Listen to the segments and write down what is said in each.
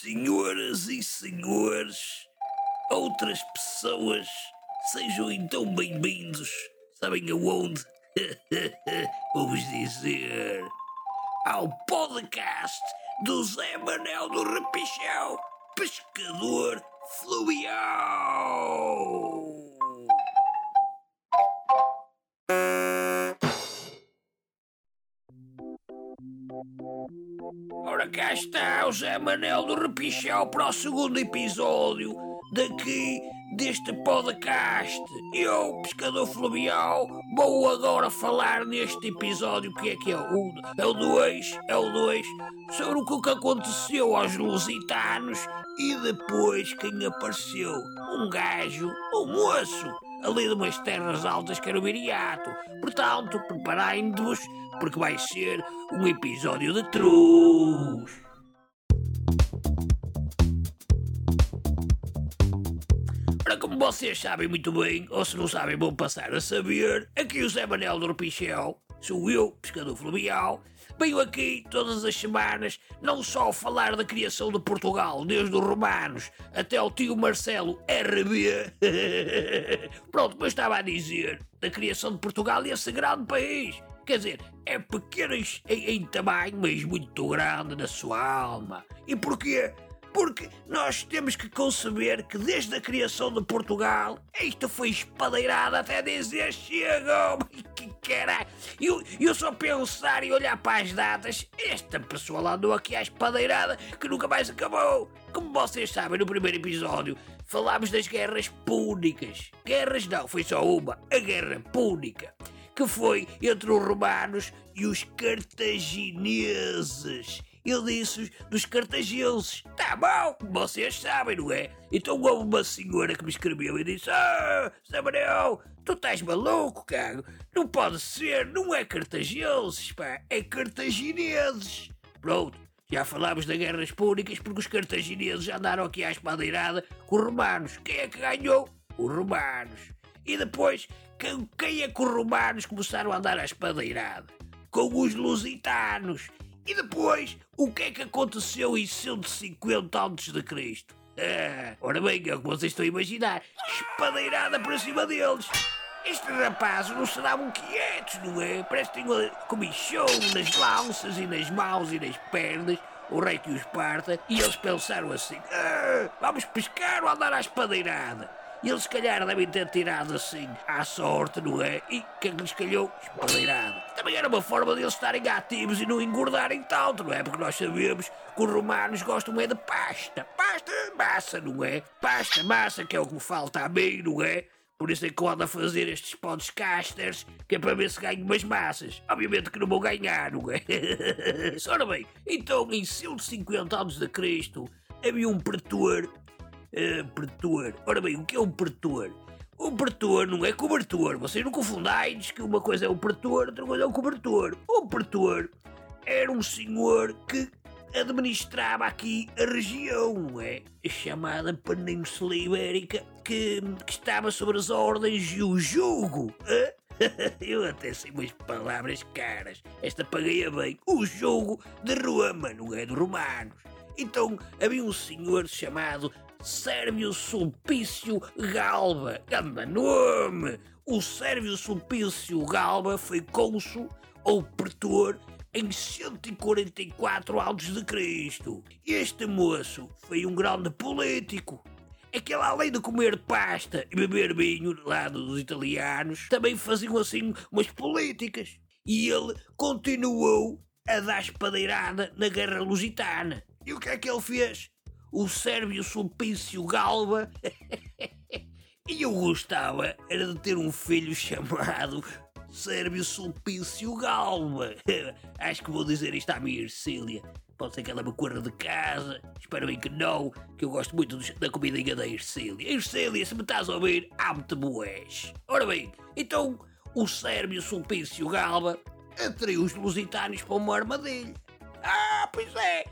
Senhoras e senhores, outras pessoas, sejam então bem-vindos. Sabem aonde? Vou-vos dizer. Ao podcast do Zé Manel do Repichão, pescador fluvial. Ora cá está o Zé Manel do Repichão para o segundo episódio daqui deste podcast. Eu, pescador fluvial, vou agora falar neste episódio que é que é o é o 2, é o 2, sobre o que aconteceu aos lusitanos e depois quem apareceu. Um gajo, um moço, ali de umas terras altas que era o. Portanto, preparem-vos, porque vai ser um episódio de trus. Ora, como vocês sabem muito bem, ou se não sabem, vão passar a saber, aqui o Zé Manel do Repichel, sou eu, pescador fluvial, venho aqui todas as semanas não só falar da criação de Portugal, desde os romanos até o tio Marcelo RB. Pronto, eu estava a dizer, da criação de Portugal e esse grande país. Quer dizer, é pequeno em, em tamanho, mas muito grande na sua alma. E porquê? Porque nós temos que conceber que desde a criação de Portugal isto foi espadeirado até dizer chegou. Caralho! Eu, eu só pensar e olhar para as datas, esta pessoa lá andou aqui à espadeirada que nunca mais acabou. Como vocês sabem, no primeiro episódio falámos das guerras púnicas. Guerras não, foi só uma, a Guerra Púnica que foi entre os romanos e os cartagineses. Ele disse dos cartagenses. Tá bom, vocês sabem, não é? Então houve uma senhora que me escreveu e disse: Ah, Samuel, tu estás maluco, cago? Não pode ser, não é cartagenses, pá, é cartagineses. Pronto, já falámos das guerras púnicas porque os cartagineses andaram aqui à espadeirada com os romanos. Quem é que ganhou? Os romanos. E depois, quem é que os romanos começaram a andar à espadeirada? Com os lusitanos. E depois, o que é que aconteceu em 150 antes de Cristo? Ah, ora bem, é o que vocês estão a imaginar. Espadeirada para cima deles. Estes rapazes não se davam quietos, não é? Parece que tinham comichão nas lanças e nas mãos e nas pernas. O rei que os parta. E eles pensaram assim: ah, vamos pescar ou andar à espadeirada? E eles, se calhar, devem ter tirado assim à sorte, não é? E quem lhes calhou? Espadeirado. Também era uma forma de eles estarem ativos e não engordarem tanto, não é? Porque nós sabemos que os romanos gostam é de pasta. Pasta, massa, não é? Pasta, massa, que é o que me falta a mim, não é? Por isso é que eu ando a fazer estes podcasters, que é para ver se ganho umas massas. Obviamente que não vou ganhar, não é? Ora bem, então em 150 anos de Cristo havia um pretor Uh, pretor. Ora bem, o que é um pretor? O pretor não é cobertor. Vocês não confundais que uma coisa é o pretor, outra coisa é o cobertor. O pretor era um senhor que administrava aqui a região, não é? A chamada Península Ibérica, que, que estava sobre as ordens e o jugo. Eu até sei umas palavras caras. Esta paguei bem. O jogo de Roma, não é? De romanos. Então havia um senhor chamado Sérvio Sulpício Galba. Ganda nome! O Sérvio Sulpício Galba foi cônsul ou pretor em 144 a.C. Este moço foi um grande político. É que ele, além de comer pasta e beber vinho lado dos italianos, também faziam assim umas políticas. E ele continuou a dar espadeirada na Guerra Lusitana. E o que é que ele fez? O Sérvio Sulpício Galba. e eu gostava era de ter um filho chamado Sérvio Sulpício Galba. Acho que vou dizer isto à minha Ercília. Pode ser que ela me corra de casa. Espero bem que não, que eu gosto muito da comidinha da Ercília. Ercília, se me estás a ouvir, amo-te boés. Ora bem, então o Sérvio Sulpício Galba atraiu os lusitanos para uma armadilha. Ah, pois é!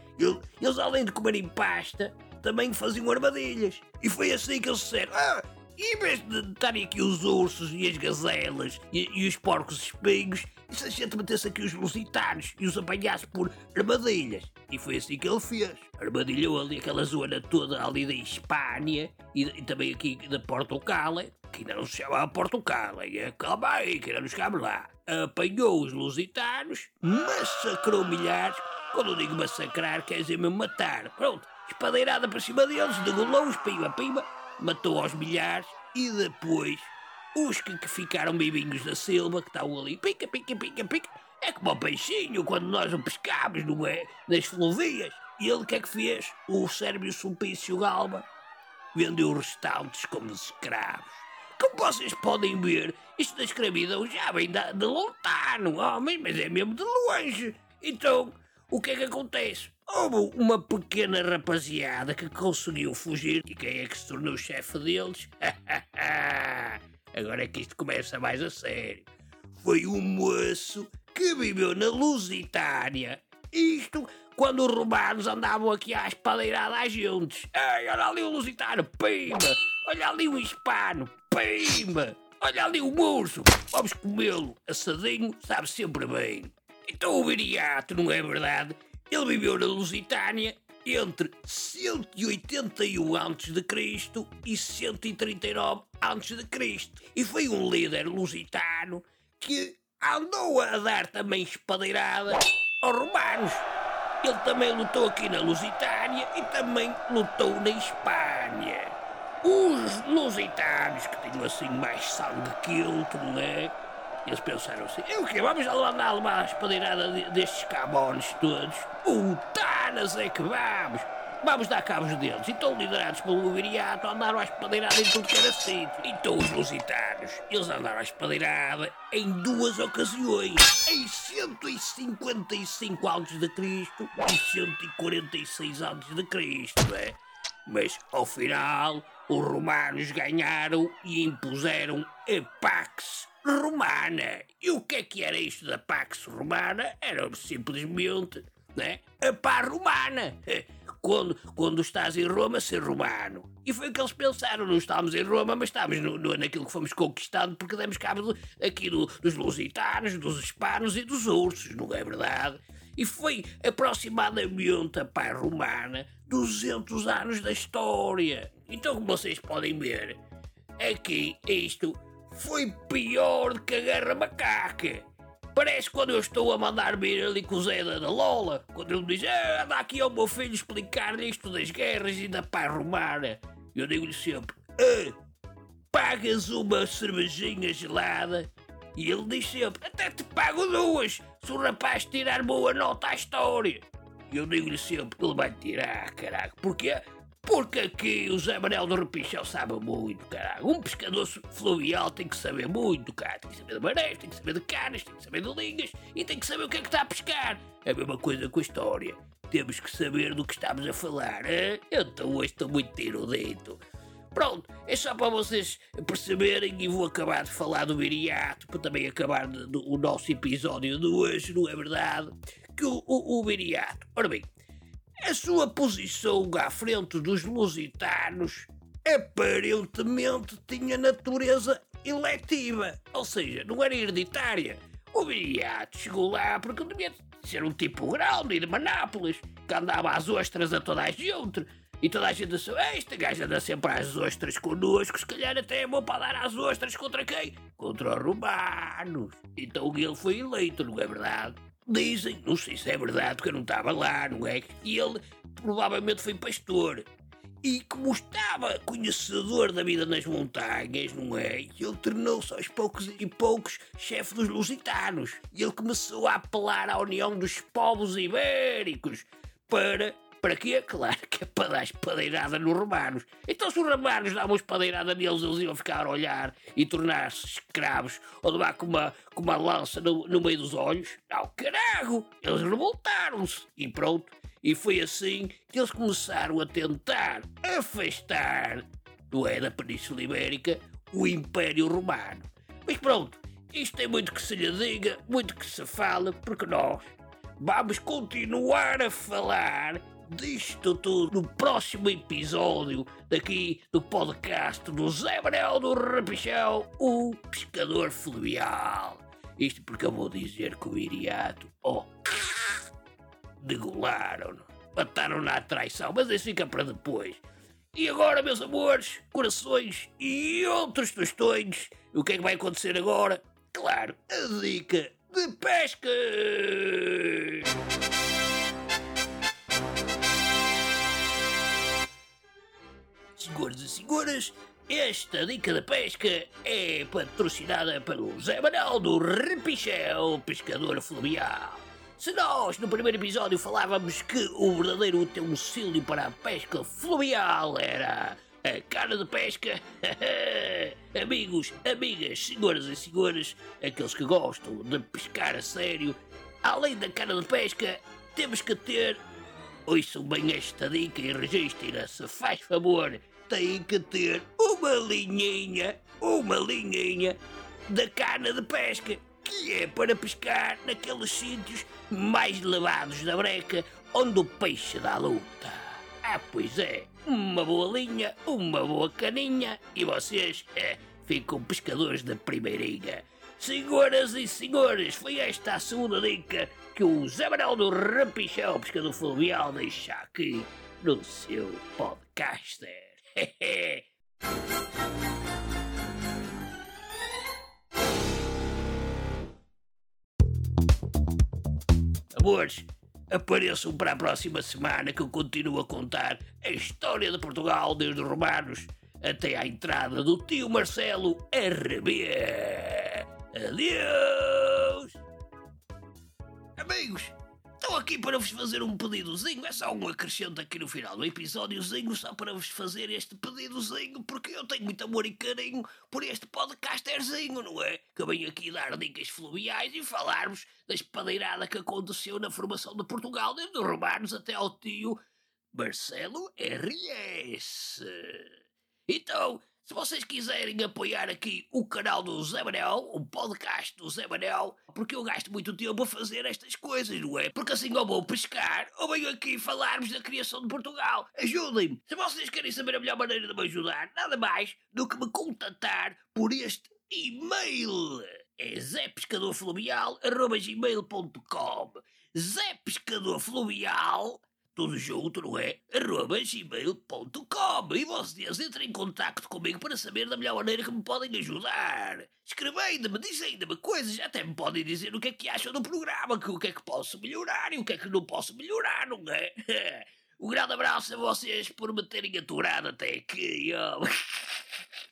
Eles, além de comerem pasta, também faziam armadilhas. E foi assim que eles disseram: Ah, em vez de estarem aqui os ursos e as gazelas e, e os porcos espinhos, e se a gente metesse aqui os lusitanos e os apanhasse por armadilhas? E foi assim que ele fez. Armadilhou ali aquela zona toda ali da Espanha e, e também aqui da Portugal, que ainda não se chamava Portugal, hein? calma aí, que ainda não chegámos lá. Apanhou os lusitanos, massacrou milhares. Quando eu digo massacrar, quer dizer mesmo matar. Pronto, espadeirada para cima deles, degolou-os, pima, pima, matou aos milhares e depois os que, que ficaram bebinhos da Silva, que estavam ali, pica, pica, pica, pica, é como o peixinho quando nós o pescámos, não é? Nas fluvias. E ele o que é que fez? O Sérvio Sulpício Galba vendeu restantes como escravos. Como vocês podem ver, isto da escravidão já vem de, de lontano, homem, mas é mesmo de longe. Então, o que é que acontece? Houve uma pequena rapaziada que conseguiu fugir e quem é que se tornou chefe deles? Agora é que isto começa mais a sério. Foi um moço que viveu na Lusitânia. Isto quando os romanos andavam aqui à espadeirada juntos. Ei, olha ali o Lusitano, pimba! Olha ali o hispano, pimba! Olha ali o urso, vamos comê-lo. Assadinho sabe sempre bem. Então o Viriato, não é verdade? Ele viveu na Lusitânia entre 181 a.C. e 139 a.C. E foi um líder lusitano que andou a dar também espadeirada aos romanos. Ele também lutou aqui na Lusitânia e também lutou na Espanha. Os lusitanos, que tinham assim mais sangue que outro, não é? Eles pensaram assim: é o quê? Vamos lá andar a levar a espadeirada destes cabones todos? Putanas é que vamos! Vamos dar cabos deles. Então, liderados pelo Viriato, andaram à espadeirada em tudo que era sítio. Então, os lusitanos, eles andaram à espadeirada em duas ocasiões. Em 155 a.C. e 146 a.C., é? Mas, ao final, os romanos ganharam e impuseram a Pax Romana. E o que é que era isto da Pax Romana? Era simplesmente né, a paz romana. Quando, quando estás em Roma, ser romano. E foi o que eles pensaram. Não estávamos em Roma, mas estávamos no, no, naquilo que fomos conquistando, porque demos cabo aqui do, dos lusitanos, dos hispanos e dos ursos, não é verdade? E foi aproximadamente a paz romana 200 anos da história. Então, como vocês podem ver, aqui isto foi pior do que a Guerra Macaca. Parece quando eu estou a mandar vir ali com o Zé da Lola, quando ele me diz: ah, anda aqui ao meu filho explicar-lhe isto das guerras e da paz romana. Eu digo-lhe sempre: ah, pagas uma cervejinha gelada? E ele diz sempre: até te pago duas, se o rapaz tirar boa nota à história. E eu digo-lhe sempre: ele vai tirar, caraca, porque porque aqui o Zé Manel do Repichão sabe muito, caralho. Um pescador fluvial tem que saber muito, cara. Tem que saber de marés, tem que saber de canas, tem que saber de linhas e tem que saber o que é que está a pescar. É a mesma coisa com a história. Temos que saber do que estamos a falar, hein? Então hoje estou muito erudito. Pronto, é só para vocês perceberem e vou acabar de falar do Viriato, para também acabar de, o nosso episódio de hoje, não é verdade? Que o, o, o Viriato, ora bem, a sua posição à frente dos lusitanos aparentemente tinha natureza eletiva, ou seja, não era hereditária. O Viriato chegou lá porque devia ser um tipo grande de Manápolis, que andava às ostras a toda a gente. E toda a gente disse, esta gaja anda sempre às ostras connosco, se calhar até é bom para dar às ostras contra quem? Contra os romanos. Então ele foi eleito, não é verdade? Dizem, não sei se é verdade, porque eu não estava lá, não é? E ele provavelmente foi pastor. E como estava conhecedor da vida nas montanhas, não é? Ele tornou-se aos poucos e poucos chefe dos lusitanos. E ele começou a apelar à união dos povos ibéricos para para quê? Claro que é para dar espadeirada nos romanos. Então, se os romanos davam espadeirada neles, eles iam ficar a olhar e tornar-se escravos ou levar com uma, com uma lança no, no meio dos olhos? Não, carago! Eles revoltaram-se e pronto. E foi assim que eles começaram a tentar afastar, não é, da Península Ibérica, o Império Romano. Mas pronto, isto tem muito que se lhe diga, muito que se fale, porque nós vamos continuar a falar disto tudo no próximo episódio daqui do podcast do Zé Manel do Rapichão, o pescador fluvial. Isto porque eu vou dizer que o Iriato, oh, degolaram-no, mataram-no à traição, mas isso fica para depois. E agora, meus amores, corações e outros tostões, o que é que vai acontecer agora? Claro, a dica de pesca! Senhores e senhoras, esta dica de pesca é patrocinada pelo Zé Manuel do Repichel, pescador fluvial. Se nós, no primeiro episódio, falávamos que o verdadeiro utensílio para a pesca fluvial era a cana de pesca, amigos, amigas, senhoras e senhores, aqueles que gostam de pescar a sério, além da cana de pesca, temos que ter. Ouçam bem esta dica e registrem se faz favor. Tem que ter uma linhinha, uma linhinha da cana de pesca que é para pescar naqueles sítios mais elevados da breca onde o peixe dá luta. Ah, pois é, uma boa linha, uma boa caninha e vocês é, ficam pescadores da primeirinha. Senhoras e senhores, foi esta a segunda dica que o Zé Manuel do Rapichão, pescador fluvial, deixa aqui no seu podcaster. Amores, apareçam para a próxima semana que eu continuo a contar a história de Portugal desde os romanos até à entrada do tio Marcelo RB. Adeus! Amigos, estou aqui para vos fazer um pedidozinho. É só um acrescento aqui no final do episódiozinho, só para vos fazer este pedidozinho, porque eu tenho muito amor e carinho por este podcasterzinho, não é? Que eu venho aqui dar dicas fluviais e falar-vos da espadeirada que aconteceu na formação de Portugal, desde os romanos até ao tio Marcelo RS. Então, se vocês quiserem apoiar aqui o canal do Zé Manel, o podcast do Zé Manel, porque eu gasto muito tempo a fazer estas coisas, não é? Porque assim ou vou pescar, ou venho aqui falar-vos da criação de Portugal. Ajudem-me! Se vocês querem saber a melhor maneira de me ajudar, nada mais do que me contatar por este e-mail. É zépescadorfluvial.gmail.com Zé Pescador Fluvial tudo junto, não é? arroba gmail.com e vocês entrem em contato comigo para saber da melhor maneira que me podem ajudar. Escrevendo-me, dizendo-me coisas, até me podem dizer o que é que acham do programa, que o que é que posso melhorar e o que é que não posso melhorar, não é? Um grande abraço a vocês por me terem aturado até aqui. Oh.